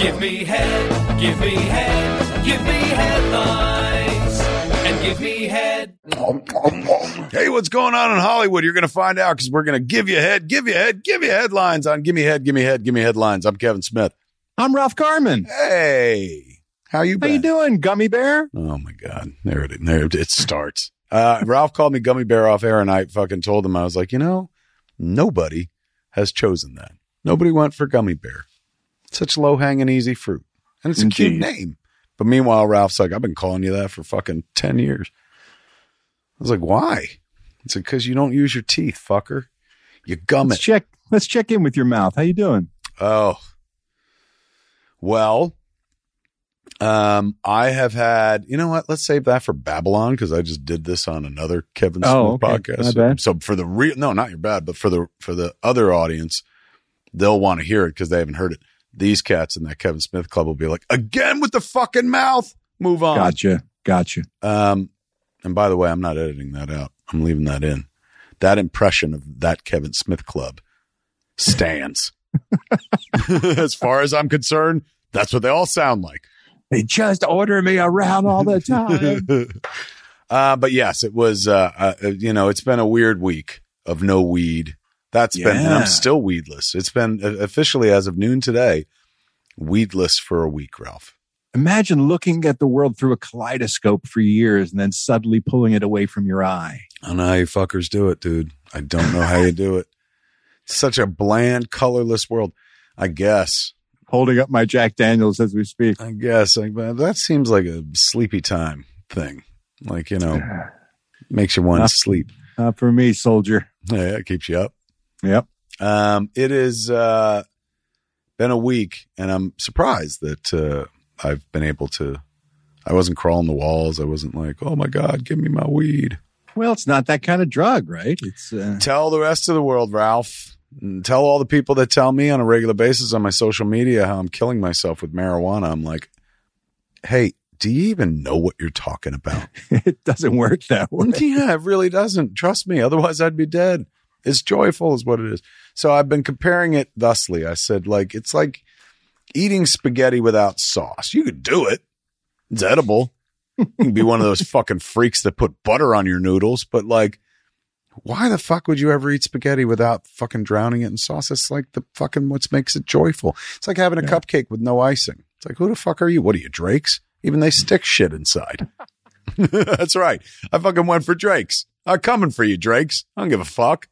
Give me head, give me head, give me headlines, and give me head. Hey, what's going on in Hollywood? You're going to find out because we're going to give you head, give you head, give you headlines on Give Me Head, Give Me Head, Give Me Headlines. I'm Kevin Smith. I'm Ralph Garman. Hey, how you How you doing, Gummy Bear? Oh my God. There it, there it starts. Uh, Ralph called me gummy bear off air and I fucking told him, I was like, you know, nobody has chosen that. Nobody went for gummy bear. Such low hanging, easy fruit. And it's a cute name. But meanwhile, Ralph's like, I've been calling you that for fucking 10 years. I was like, why? It's like, cause you don't use your teeth, fucker. You gum Let's it. check. Let's check in with your mouth. How you doing? Oh, well, um, I have had, you know what? Let's save that for Babylon because I just did this on another Kevin Smith Oh, okay. podcast. So for the real, no, not your bad, but for the for the other audience, they'll want to hear it because they haven't heard it. These cats in that Kevin Smith club will be like, again with the fucking mouth. Move on. Gotcha. Gotcha. Um, and by the way, I'm not editing that out. I'm leaving that in. That impression of that Kevin Smith club stands. as far as I'm concerned, that's what they all sound like. They just order me around all the time. uh, but yes, it was, uh, uh, you know, it's been a weird week of no weed. That's been, and I'm still weedless. It's been officially as of noon today, weedless for a week, Ralph. Imagine looking at the world through a kaleidoscope for years and then suddenly pulling it away from your eye. I don't know how you fuckers do it, dude. I don't know how you do it. Such a bland, colorless world. I guess. Holding up my Jack Daniels as we speak. I guess. Like, that seems like a sleepy time thing. Like, you know, makes you want to sleep. Not for me, soldier. Yeah, it keeps you up. Yep. Um, it is uh, been a week, and I'm surprised that uh, I've been able to. I wasn't crawling the walls. I wasn't like, oh my God, give me my weed. Well, it's not that kind of drug, right? It's uh, Tell the rest of the world, Ralph. Tell all the people that tell me on a regular basis on my social media how I'm killing myself with marijuana. I'm like, hey, do you even know what you're talking about? it doesn't work that way. yeah, it really doesn't. Trust me. Otherwise, I'd be dead. It's joyful, is what it is. So I've been comparing it thusly. I said, like, it's like eating spaghetti without sauce. You could do it. It's edible. You can be one of those fucking freaks that put butter on your noodles, but like, why the fuck would you ever eat spaghetti without fucking drowning it in sauce? It's like the fucking what makes it joyful. It's like having a cupcake with no icing. It's like, who the fuck are you? What are you, Drakes? Even they stick shit inside. That's right. I fucking went for Drakes. I'm coming for you, Drakes. I don't give a fuck.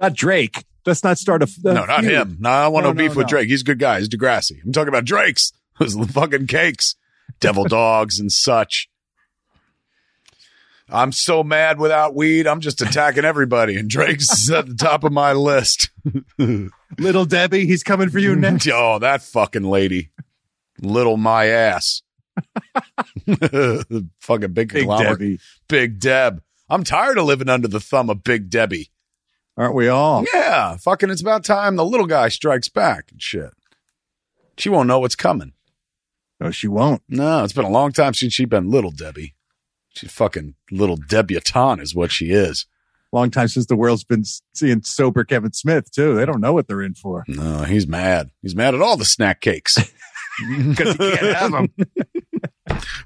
Not Drake. Let's not start a. a no, not feud. him. No, I want no, No, no, beef with no. Drake. He's a good guy. He's Degrassi. I'm talking about Drakes. Those fucking cakes, devil dogs and such. I'm so mad without weed. I'm just attacking everybody, and Drake's at the top of my list. Little Debbie, he's coming for you next. oh, that fucking lady, little my ass, fucking big, Big. Debbie. Big Deb. I'm tired of living under the thumb of Big Debbie. Aren't we all? Yeah, fucking it's about time the little guy strikes back and shit. She won't know what's coming. No, she won't. No, it's been a long time since she's been little Debbie. She's fucking little debutante is what she is. Long time since the world's been seeing sober Kevin Smith too. They don't know what they're in for. No, he's mad. He's mad at all the snack cakes. Because he can't have them.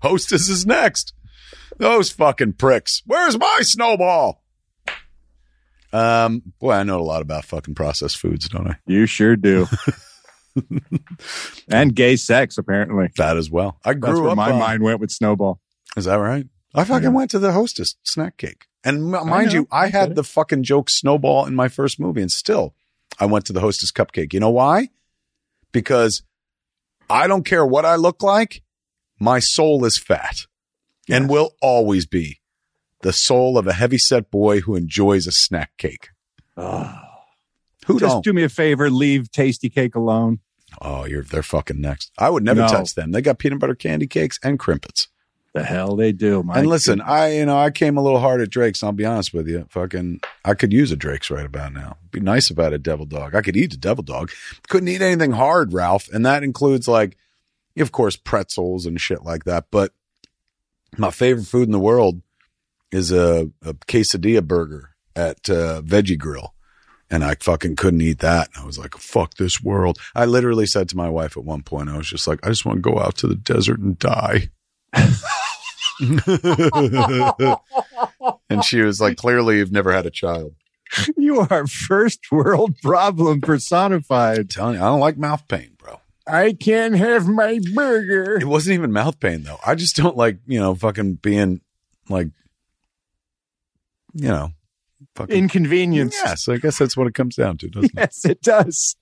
Hostess is next. Those fucking pricks. Where's my snowball? Um, boy, I know a lot about fucking processed foods, don't I? You sure do. and gay sex, apparently. That as well. I grew That's where up my on- mind went with Snowball. Is that right? I fucking Yeah. went to the hostess snack cake. And m- mind know. you, I I had the fucking joke snowball in my first movie and still I went to the hostess cupcake. You know why? Because I don't care what I look like. My soul is fat and will always be the soul of a heavyset boy who enjoys a snack cake. Who Just don't? do me a favor, leave Tastykake alone. oh, you're, they're fucking next. I would never No. touch them. They got peanut butter candy cakes and crimpets. The hell they do. And listen. I you know I came a little hard at Drake's. I'll be honest with you. Fucking, I could use a Drake's right about now. Be nice about a devil dog. I could eat a devil dog. Couldn't eat anything hard, Ralph, and that includes like, of course, pretzels and shit like that. But my favorite food in the world is a, a quesadilla burger at uh, Veggie Grill And I fucking couldn't eat that. And I was like, fuck this world. I literally said to my wife at one point, I was just like, I just want to go out to the desert and die. and she was like, clearly you've never had a child. You are first world problem personified. I'm telling you, I don't like mouth pain, bro. I can't have my burger. It wasn't even mouth pain though. I just don't like, you know, fucking being like, you know, fucking. Inconvenience. yeah, so I guess that's what it comes down to, doesn't it? Yes, it does.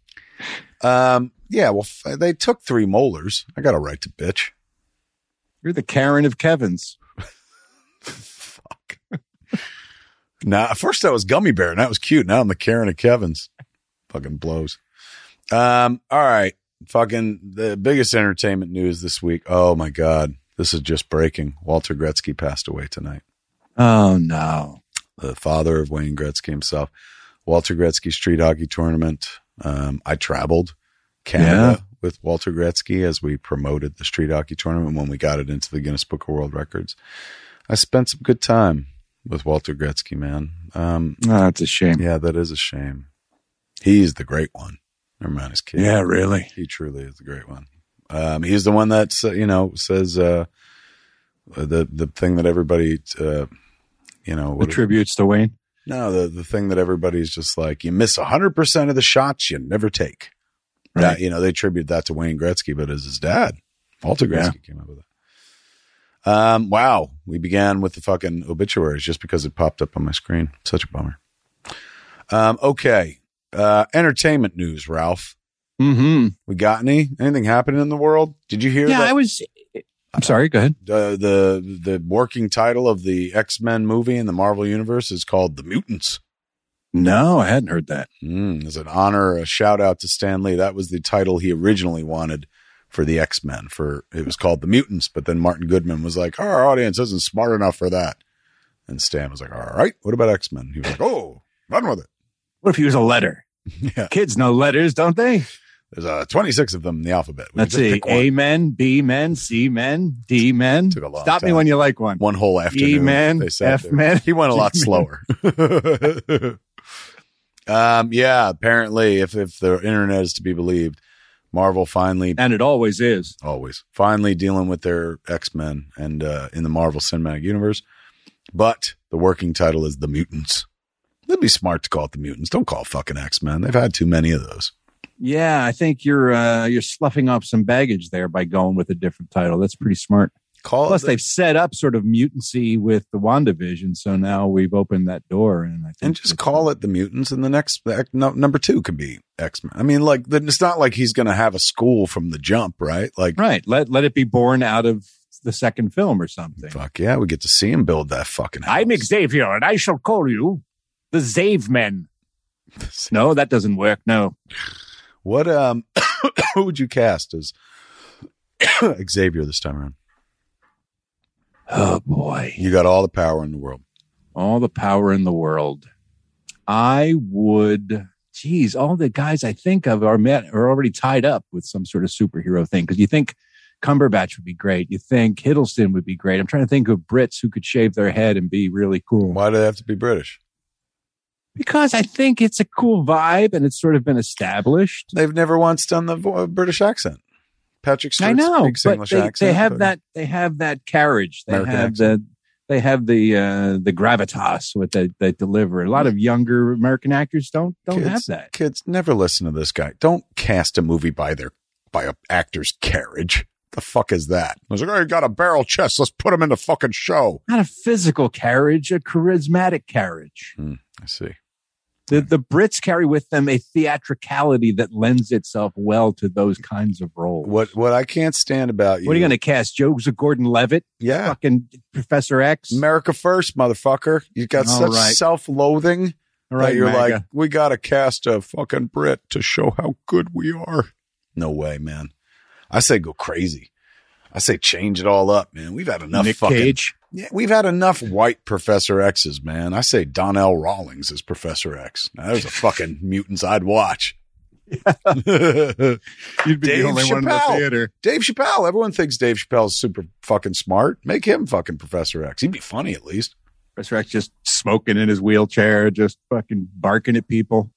Um, yeah, well, f- they took three molars. I got a right to bitch. You're the Karen of Kevin's. Fuck. now, at first I was Gummy Bear, and that was cute. Now I'm the Karen of Kevin's. Fucking blows. Um, all right. Fucking the biggest entertainment news this week. Oh my God. This is just breaking. Walter Gretzky passed away tonight. Oh no. The father of Wayne Gretzky himself. Walter Gretzky Street Hockey Tournament. Um, I traveled Canada with Walter Gretzky as we promoted the Street Hockey Tournament when we got it into the Guinness Book of World Records. I spent some good time with Walter Gretzky, man. Um, Oh, that's a shame. yeah, that is a shame. He's the great one. Never mind his kid. Yeah, really. He truly is the great one. Um, he's the one that uh, you know says uh, the the thing that everybody uh, you know what- Attributes to Wayne. no, the the thing that everybody's just like, you miss hundred percent of the shots you never take. Right. That, you know, they attribute that to Wayne Gretzky, but as his dad, Walter Yeah. Gretzky came up with that. Um, wow, we began with the fucking obituaries just because it popped up on my screen. Such a bummer. Um, okay, uh, entertainment news, Ralph. Mm-hmm. We got any anything happening in the world? Did you hear Yeah, that? I was. I'm sorry. Go ahead. uh, the the working title of the X Men movie in the Marvel universe is called The Mutants. No, I hadn't heard that. Mm, as an honor, a shout out to Stan Lee. That was the title he originally wanted for the X Men. For it was called the Mutants, but then Martin Goodman was like, "Our audience isn't smart enough for that." And Stan was like, "All right, what about X Men?" He was like, "Oh, run with it." What if he was a letter? Yeah. Kids know letters, don't they? There's uh, 26 of them in the alphabet. We Let's see. A men, B men, C men, D men. Took a long Stop me when you like one. one whole afternoon. E-man, they said F-man, He went a lot slower. um, yeah, apparently, if if the internet is to be believed, Marvel finally, And it always is. always, finally dealing with their X Men and uh, in the Marvel Cinematic Universe. But the working title is the Mutants. It'd be smart to call it the Mutants. Don't call it fucking X Men. They've had too many of those. Yeah, I think you're uh, you're sloughing off some baggage there by going with a different title. That's pretty smart. Call Plus, it. they've set up sort of mutancy with the WandaVision, so now we've opened that door, and I think and just call it the mutants and the next no, number two could be x-men i mean like it's not like he's gonna have a school from the jump right like right. Let let it be born out of the second film or something. fuck yeah we get to see him build that fucking house. I'm Xavier, and I shall call you the Zave Men. No, that doesn't work. No, what um who would you cast as xavier this time around oh boy, you got all the power in the world all the power in the world. I would. Geez, all the guys I think of are met are already tied up with some sort of superhero thing. Because you think Cumberbatch would be great, you think Hiddleston would be great. I'm trying to think of Brits who could shave their head and be really cool. why do they have to be british Because I think it's a cool vibe and it's sort of been established. they've never once done the vo- british accent patrick I Stewart know, speaks but english they, accent they have but- that. They have that carriage. They American have the. They have the uh, the gravitas with they they deliver. A lot of younger American actors don't don't kids, have that. Kids, never listen to this guy. Don't cast a movie by their by a actor's carriage. The fuck is that? I was like, oh, you got a barrel chest. Let's put him in the fucking show. Not a physical carriage, a charismatic carriage. I see. The the Brits carry with them a theatricality that lends itself well to those kinds of roles. What what I can't stand about you? What are you going to cast? Jokes Joseph Gordon-Levitt, Yeah, fucking Professor X. America first, motherfucker. You got All such right. self-loathing All right, that you're MAGA. like, we got to cast a fucking Brit to show how good we are. No way, man. I say go crazy. I say change it all up, man. We've had enough Nick fucking Cage. Yeah, we've had enough white Professor X's, man. I say Donnell Rawlings is Professor X. Now, there's a fucking mutants I'd watch. Dave You'd be the only one in the theater. Dave Chappelle. Everyone thinks Dave Chappelle's super fucking smart. Make him fucking Professor X. He'd be funny at least. Professor X just smoking in his wheelchair, just fucking barking at people.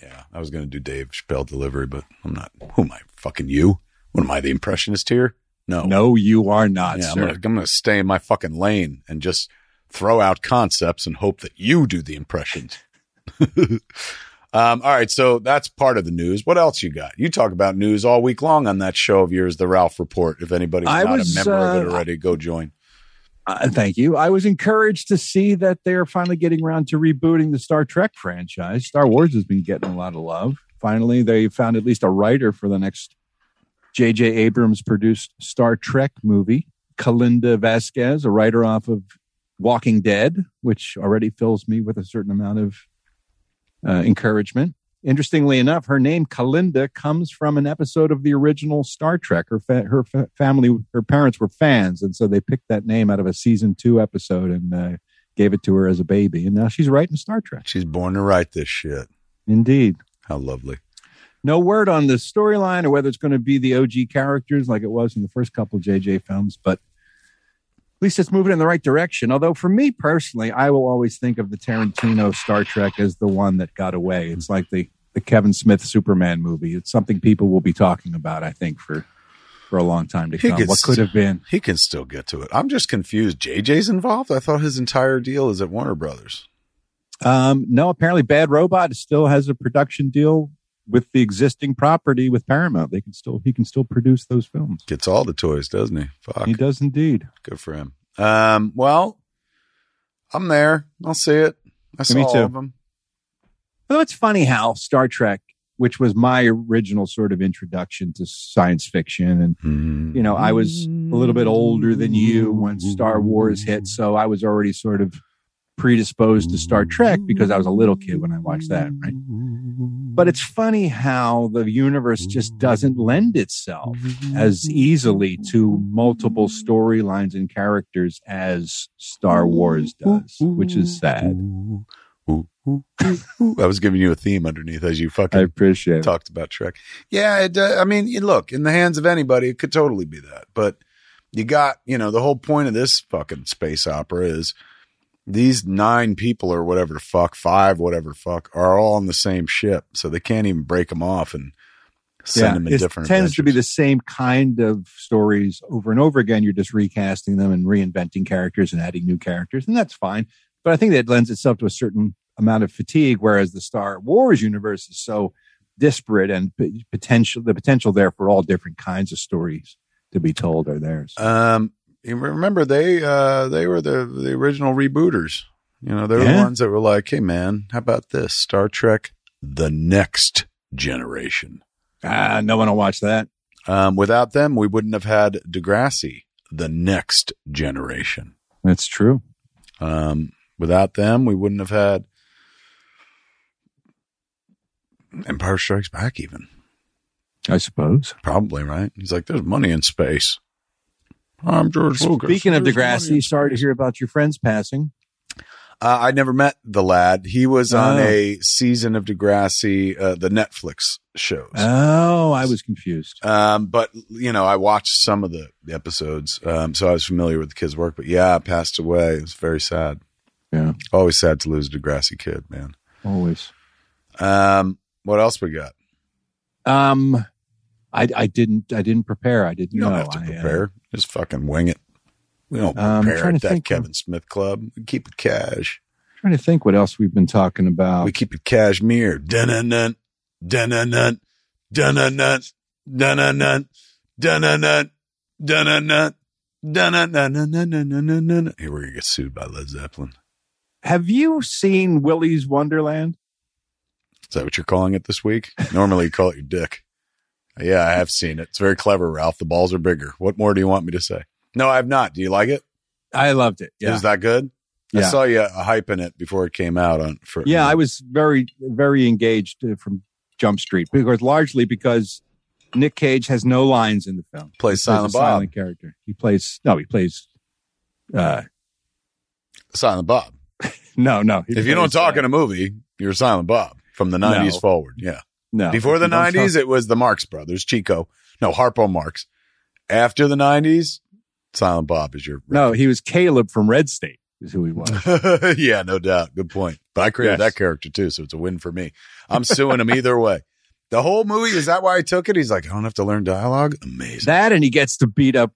Yeah, I was going to do Dave Chappelle delivery, but I'm not. Who am I? Fucking you? What am I, the impressionist here? No. No, you are not, Yeah, I'm sir. I'm gonna stay in my fucking lane and just throw out concepts and hope that you do the impressions. um, all right, so that's part of the news. What else you got? You talk about news all week long on that show of yours, the Ralph Report. If anybody's I not was, a member of it uh, already, go join. Uh, thank you. I was encouraged to see that they're finally getting around to rebooting the Star Trek franchise. Star Wars has been getting a lot of love. Finally, they found at least a writer for the next J.J. Abrams produced Star Trek movie. Kalinda Vazquez, a writer off of Walking Dead, which already fills me with a certain amount of uh, encouragement. Interestingly enough, her name Kalinda comes from an episode of the original Star Trek. Her fa- her fa- family, her parents were fans, and so they picked that name out of a season two episode and uh, gave it to her as a baby. And now she's writing Star Trek. She's born to write this shit. Indeed. How lovely. No word on the storyline or whether it's going to be the OG characters like it was in the first couple of JJ films, but at least it's moving in the right direction. Although for me personally, I will always think of the Tarantino Star Trek as the one that got away. It's like the the Kevin Smith Superman movie. It's something people will be talking about, I think, for for a long time to He come. What could have been? He can still get to it. I'm just confused. JJ's involved? I thought his entire deal is at Warner Brothers. Um, no, apparently Bad Robot still has a production deal with the existing property with Paramount. They can still he can still produce those films. Gets all the toys, doesn't he? Fuck. He does indeed. Good for him. Um, well, I'm there. I'll see it. I saw Me all too. of them. Although it's funny how Star Trek, which was my original sort of introduction to science fiction, and you know, I was a little bit older than you when Star Wars hit, so I was already sort of predisposed to Star Trek because I was a little kid when I watched that, right? But it's funny how the universe just mm-hmm. doesn't lend itself as mm-hmm. easily to mm-hmm. multiple storylines and characters as Star Wars does, which is sad. I was giving you a theme underneath as you fucking I appreciate talked about Trek. Yeah, it, uh, I mean, look, in the hands of anybody, it could totally be that. But you got, you know, the whole point of this fucking space opera is these nine people or whatever the fuck, five, whatever the fuck, are all on the same ship. So they can't even break them off and send them in different. it tends to be the same kind of stories over and over again. You're just recasting them and reinventing characters and adding new characters, and that's fine. But I think that lends itself to a certain amount of fatigue, whereas the Star Wars universe is so disparate and potential the potential there for all different kinds of stories to be told are theirs. Um, remember they uh they were the the original rebooters. You know, they were the ones that were like, "Hey, man, how about this Star Trek: The Next Generation?" ah, no one will watch that. Um, without them, we wouldn't have had Degrassi: The Next Generation. That's true. Um, without them, we wouldn't have had Empire Strikes Back. Even I suppose. probably right. He's like, "There's money in space." I'm George Lucas. Speaking of There's money Degrassi, sorry to hear about your friend's passing. Uh, I never met the lad. He was on Oh. a season of Degrassi, uh, the Netflix shows. Oh, I was confused. um, but you know, I watched some of the episodes, um, so I was familiar with the kid's work. But yeah, passed away. It was very sad. Yeah, Always sad to lose a Degrassi kid, man. always. Um, what else we got? Um, I, I didn't I didn't prepare. I didn't You don't know. have to I, uh, prepare. Just fucking wing it. We don't Um, prepare trying at that think of- Kevin Smith club. We keep it cash. trying to think what else we've been talking about. We keep it cashmere. Dun-dun-dun, dun-dun-dun, dun-dun-dun, dun-dun-dun, dun-dun-dun, dun-dun-dun, dun-dun-dun-dun-dun-dun-dun. Here we're gonna get sued by Led Zeppelin. Have you seen Willy's Wonderland? Is that what you're calling it this week? Normally you call it your dick. Yeah, I have seen it. It's very clever, Ralph. The balls are bigger. What more do you want me to say? No, I have not. Do you like it? I loved it. Yeah, Is that good? I saw you uh, hyping it before it came out on for yeah. I was very very engaged uh, from Jump Street because largely because Nick Cage has no lines in the film. plays He plays Silent a Bob. silent character. He plays no. He plays. Uh, Silent Bob. no, no. If you don't talk uh, in a movie, you're Silent Bob from the 90s No. forward. Yeah. No Before the you don't talk- 90s, it was the Marx Brothers, Chico. No, Harpo Marx. After the 90s, Silent Bob is your. No, he was Caleb from Red State. is who he was. yeah, no doubt. Good point. But I created Yes. that character too, so it's a win for me. I'm suing him either way. The whole movie is that why I took it? He's like, I don't have to learn dialogue. Amazing. that and he gets to beat up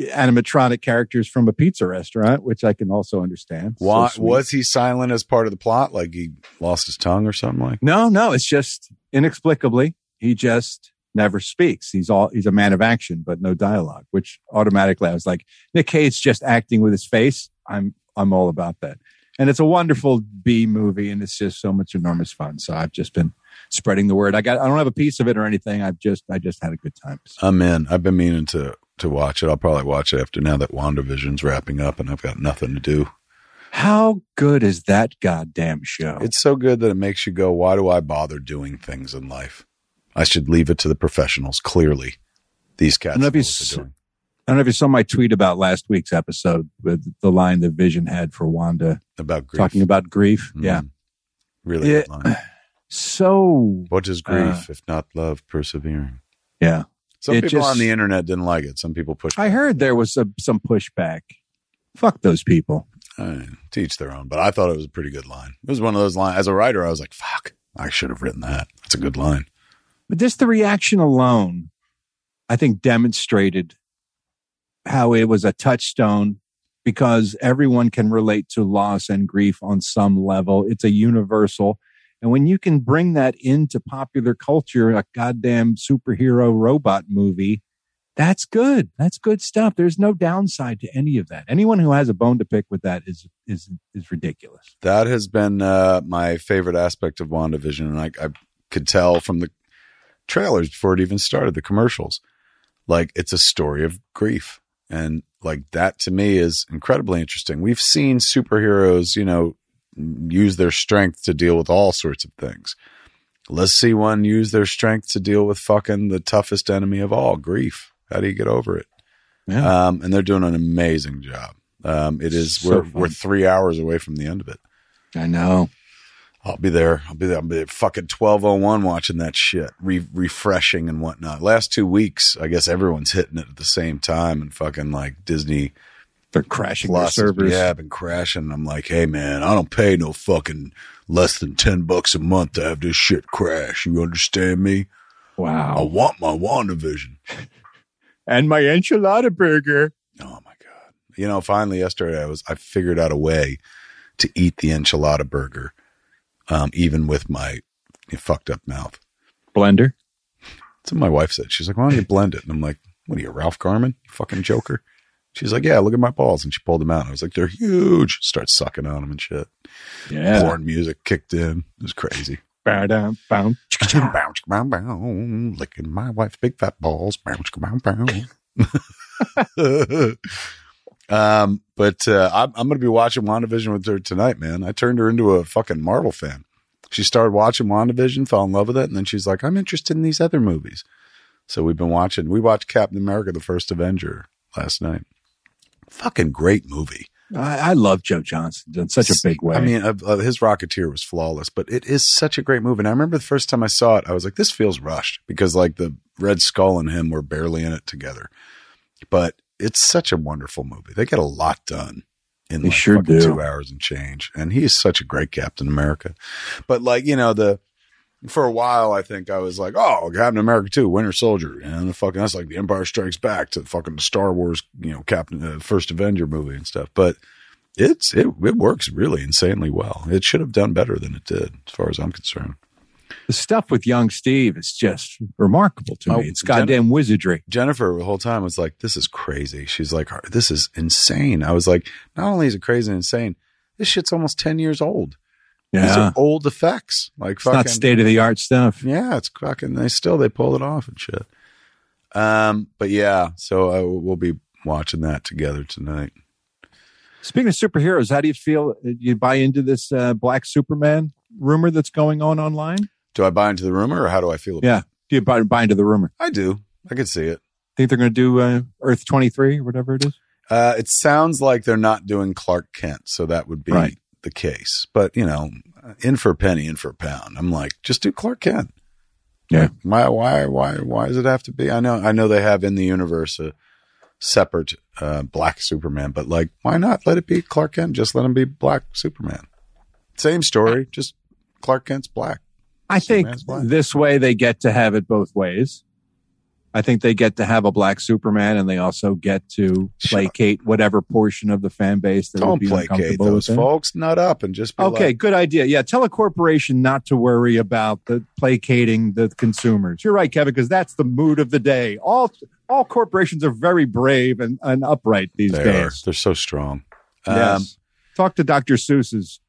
animatronic characters from a pizza restaurant, which I can also understand. Why sweet. was he silent as part of the plot? Like he lost his tongue or something like? No, no, it's just inexplicably he just never speaks. He's all he's a man of action, but no dialogue. Which automatically I was like, Nick Cage just acting with his face. I'm I'm all about that. And it's a wonderful B movie, and it's just so much enormous fun. So I've just been spreading the word. I got I don't have a piece of it or anything. I've just I just had a good time. So, I'm in. I've been meaning to to watch it. I'll probably watch it after now that WandaVision's wrapping up and I've got nothing to do. how good is that goddamn show? It's so good that it makes you go, why do I bother doing things in life? I should leave it to the professionals. Clearly, these cats I don't know know if you what s- they're doing. I don't know if you saw my tweet about last week's episode with the line that Vision had for Wanda about grief. talking about grief. Mhm. Yeah. really. Line. So What is grief Uh, if not love persevering? yeah. Some it people just- on the internet didn't like it. Some people pushed. I heard there was some some pushback. Fuck those people. Uh, teach their own, but I thought it was a pretty good line. It was one of those lines. As a writer, I was like, "Fuck, I should have written that." That's a good line. But just the reaction alone, I think demonstrated how it was a touchstone because everyone can relate to loss and grief on some level. It's a universal. And when you can bring that into popular culture, a goddamn superhero robot movie, that's good. That's good stuff. There's no downside to any of that. Anyone who has a bone to pick with that is is is ridiculous. That has been uh, my favorite aspect of WandaVision, and I, I could tell from the trailers before it even started, the commercials, like it's a story of grief, and like that to me is incredibly interesting. We've seen superheroes, you know, use their strength to deal with all sorts of things. Let's see one use their strength to deal with fucking the toughest enemy of all, grief. How do you get over it? Yeah. Um, and they're doing an amazing job. Um, it is So we're fun. we're three hours away from the end of it. I know. I'll be there. I'll be there. I'll be there fucking twelve oh one watching that shit, re- refreshing and whatnot. Last two weeks, I guess everyone's hitting it at the same time, and fucking like Disney They're crashing their servers. yeah, I've been crashing. I'm like, hey man, I don't pay no fucking less than ten bucks a month to have this shit crash. You understand me? Wow. I want my WandaVision. And my enchilada burger. Oh my god! You know, finally yesterday I was I figured out a way to eat the enchilada burger, um, even with my fucked up mouth. Blender. That's what my wife said. She's like, "Why don't you blend it?" And I'm like, "What are you, Ralph Garman? You fucking joker." She's like, "Yeah, look at my balls," and she pulled them out. I was like, "They're huge." Start sucking on them and shit. Yeah. Porn music kicked in. It was crazy. Ba-dum, bum. bounce, bow, bow, licking my wife's big fat balls. Bounce, bow, bow. um, but uh, I'm, I'm going to be watching WandaVision with her tonight, man. I turned her into a fucking Marvel fan. She started watching WandaVision, fell in love with it, and then she's like, I'm interested in these other movies. So we've been watching. We watched Captain America: The First Avenger last night. Fucking great movie. I, I love Joe Johnston in such a big way. I mean, uh, uh, his Rocketeer was flawless, but it is such a great movie. And I remember the first time I saw it, I was like, this feels rushed because like the Red Skull and him were barely in it together. But it's such a wonderful movie. They get a lot done in They like sure do. two hours and change. And he is such a great Captain America. But like, you know, the, for a while, I think I was like, oh, Captain America 2, Winter Soldier. And the fucking, that's like the Empire Strikes Back to the fucking Star Wars, you know, Captain, uh, First Avenger movie and stuff. But it's, it, it works really insanely well. It should have done better than it did, as far as I'm concerned. the stuff with young Steve is just remarkable to Oh, me. It's goddamn wizardry. Jennifer the whole time was like, this is crazy. She's like, this is insane. I was like, not only is it crazy and insane, this shit's almost 10 years old. These Yeah. are old effects. Like It's not state of the art stuff. yeah, it's fucking, they still, they pulled it off and shit. Um, but yeah, so I, we'll be watching that together tonight. Speaking of superheroes, how do you feel? You buy into this uh, Black Superman rumor that's going on online? Do I buy into the rumor or how do I feel? About Yeah. Do you buy, buy into the rumor? I do. I could see it. Think they're going to do uh, Earth 23 whatever it is? Uh, it sounds like they're not doing Clark Kent, so that would be Right. The case. But you know, in for a penny, in for a pound. I'm like, just do Clark Kent. Yeah. Like, why? Why? Why? Why does it have to be? I know. I know they have in the universe a separate uh, black Superman, but like, why not let it be Clark Kent? Just let him be black Superman. Same story, just Clark Kent's black. I think black. this way they get to have it both ways. I think they get to have a black Superman, and they also get to placate whatever portion of the fan base that would Don't be placate those folks. Nut up and just be Okay, like, good idea. Yeah, tell a corporation not to worry about the placating the consumers. You're right, Kevin, because that's the mood of the day. All all corporations are very brave and, and upright these they are. days. They're so strong. Um, Yes. Talk to Dr. Seuss's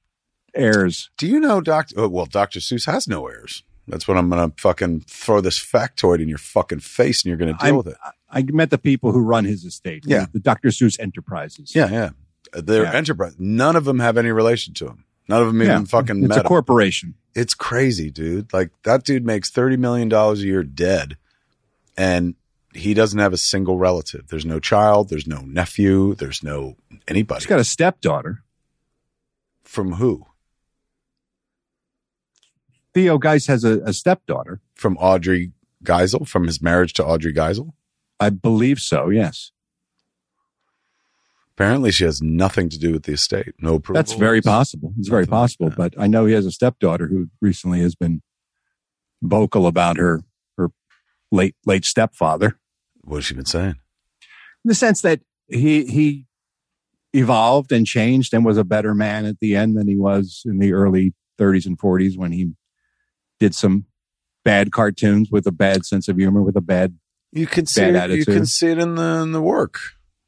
heirs. Do you know Doctor? Oh, well, Doctor Seuss has no heirs. That's what I'm gonna fucking throw this factoid in your fucking face, and you're gonna deal I'm- with it. I met the people who run his estate. Yeah. The Dr. Seuss Enterprises. Yeah, yeah. They're Yeah. enterprise. None of them have any relation to him. None of them even Yeah. fucking It's a him. corporation. It's crazy, dude. Like that dude makes thirty million dollars a year dead, and he doesn't have a single relative. There's no child. There's no nephew. There's no anybody He's got a stepdaughter. from who? Theo Geis has a, a stepdaughter. From Audrey Geisel. From his marriage to Audrey Geisel. I believe so, yes. Apparently, she has nothing to do with the estate. No approval. That's very possible. It's very Nothing like possible. but I know he has a stepdaughter who recently has been vocal about her her late late stepfather. What has she been saying? In the sense that he he evolved and changed and was a better man at the end than he was in the early 30s and 40s when he did some bad cartoons with a bad sense of humor with a bad You can see it, you can see it in the in the work.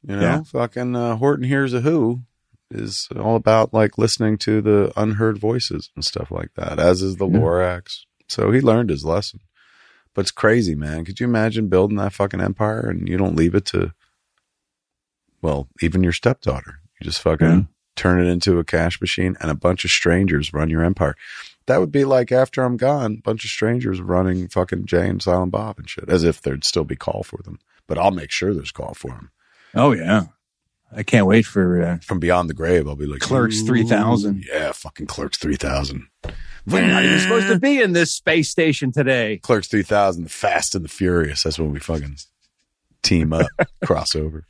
You know, Yeah. fucking uh, Horton hears a who is all about like listening to the unheard voices and stuff like that. As is the Yeah. Lorax. So he learned his lesson. But it's crazy, man. Could you imagine building that fucking empire and you don't leave it to, well, even your stepdaughter? You just fucking Yeah. turn it into a cash machine and a bunch of strangers run your empire. That would be like after I'm gone, a bunch of strangers running fucking Jay and Silent Bob and shit, as if there'd still be call for them. But I'll make sure there's call for them. Oh yeah. I can't wait for uh, From beyond the grave, I'll be like Clerks 3000." Yeah, fucking Clerks three thousand. We're not even supposed to be in this space station today. Clerks three thousand, the Fast and the Furious. That's when we fucking team up, crossover.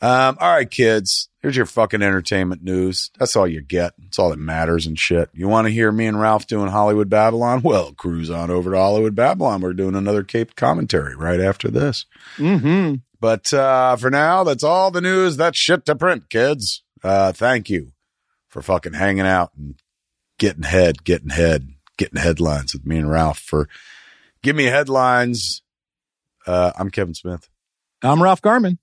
Um, all right, kids. Here's your fucking entertainment news. That's all you get. That's all that matters and shit. You want to hear me and Ralph doing Hollywood Babylon? Well, cruise on over to Hollywood Babylon. We're doing another Cape commentary right after this. Mm-hmm. But uh, for now, that's all the news. That's shit to print, kids. Uh, thank you for fucking hanging out and getting head, getting head, getting headlines with me and Ralph. For give me headlines. Uh, I'm Kevin Smith, I'm Ralph Garman.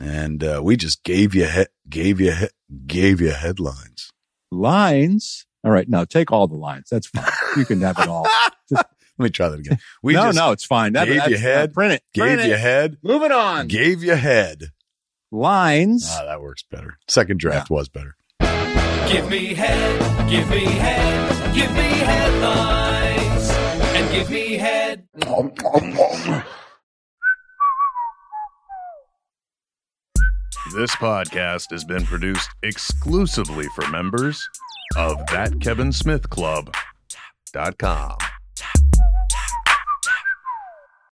And uh, we just gave you he- gave you he- gave you headlines. Lines. All right, no, take all the lines. That's fine. You can have it all. Let me try that again. We no, just no, it's fine. That, gave that's- you head, uh, print it. gave print you it. head, Moving on. gave you head. Lines. Ah, that works better. Second draft was better. Give me head, give me head, give me headlines, and give me head. This podcast has been produced exclusively for members of That Kevin Smith Club.com.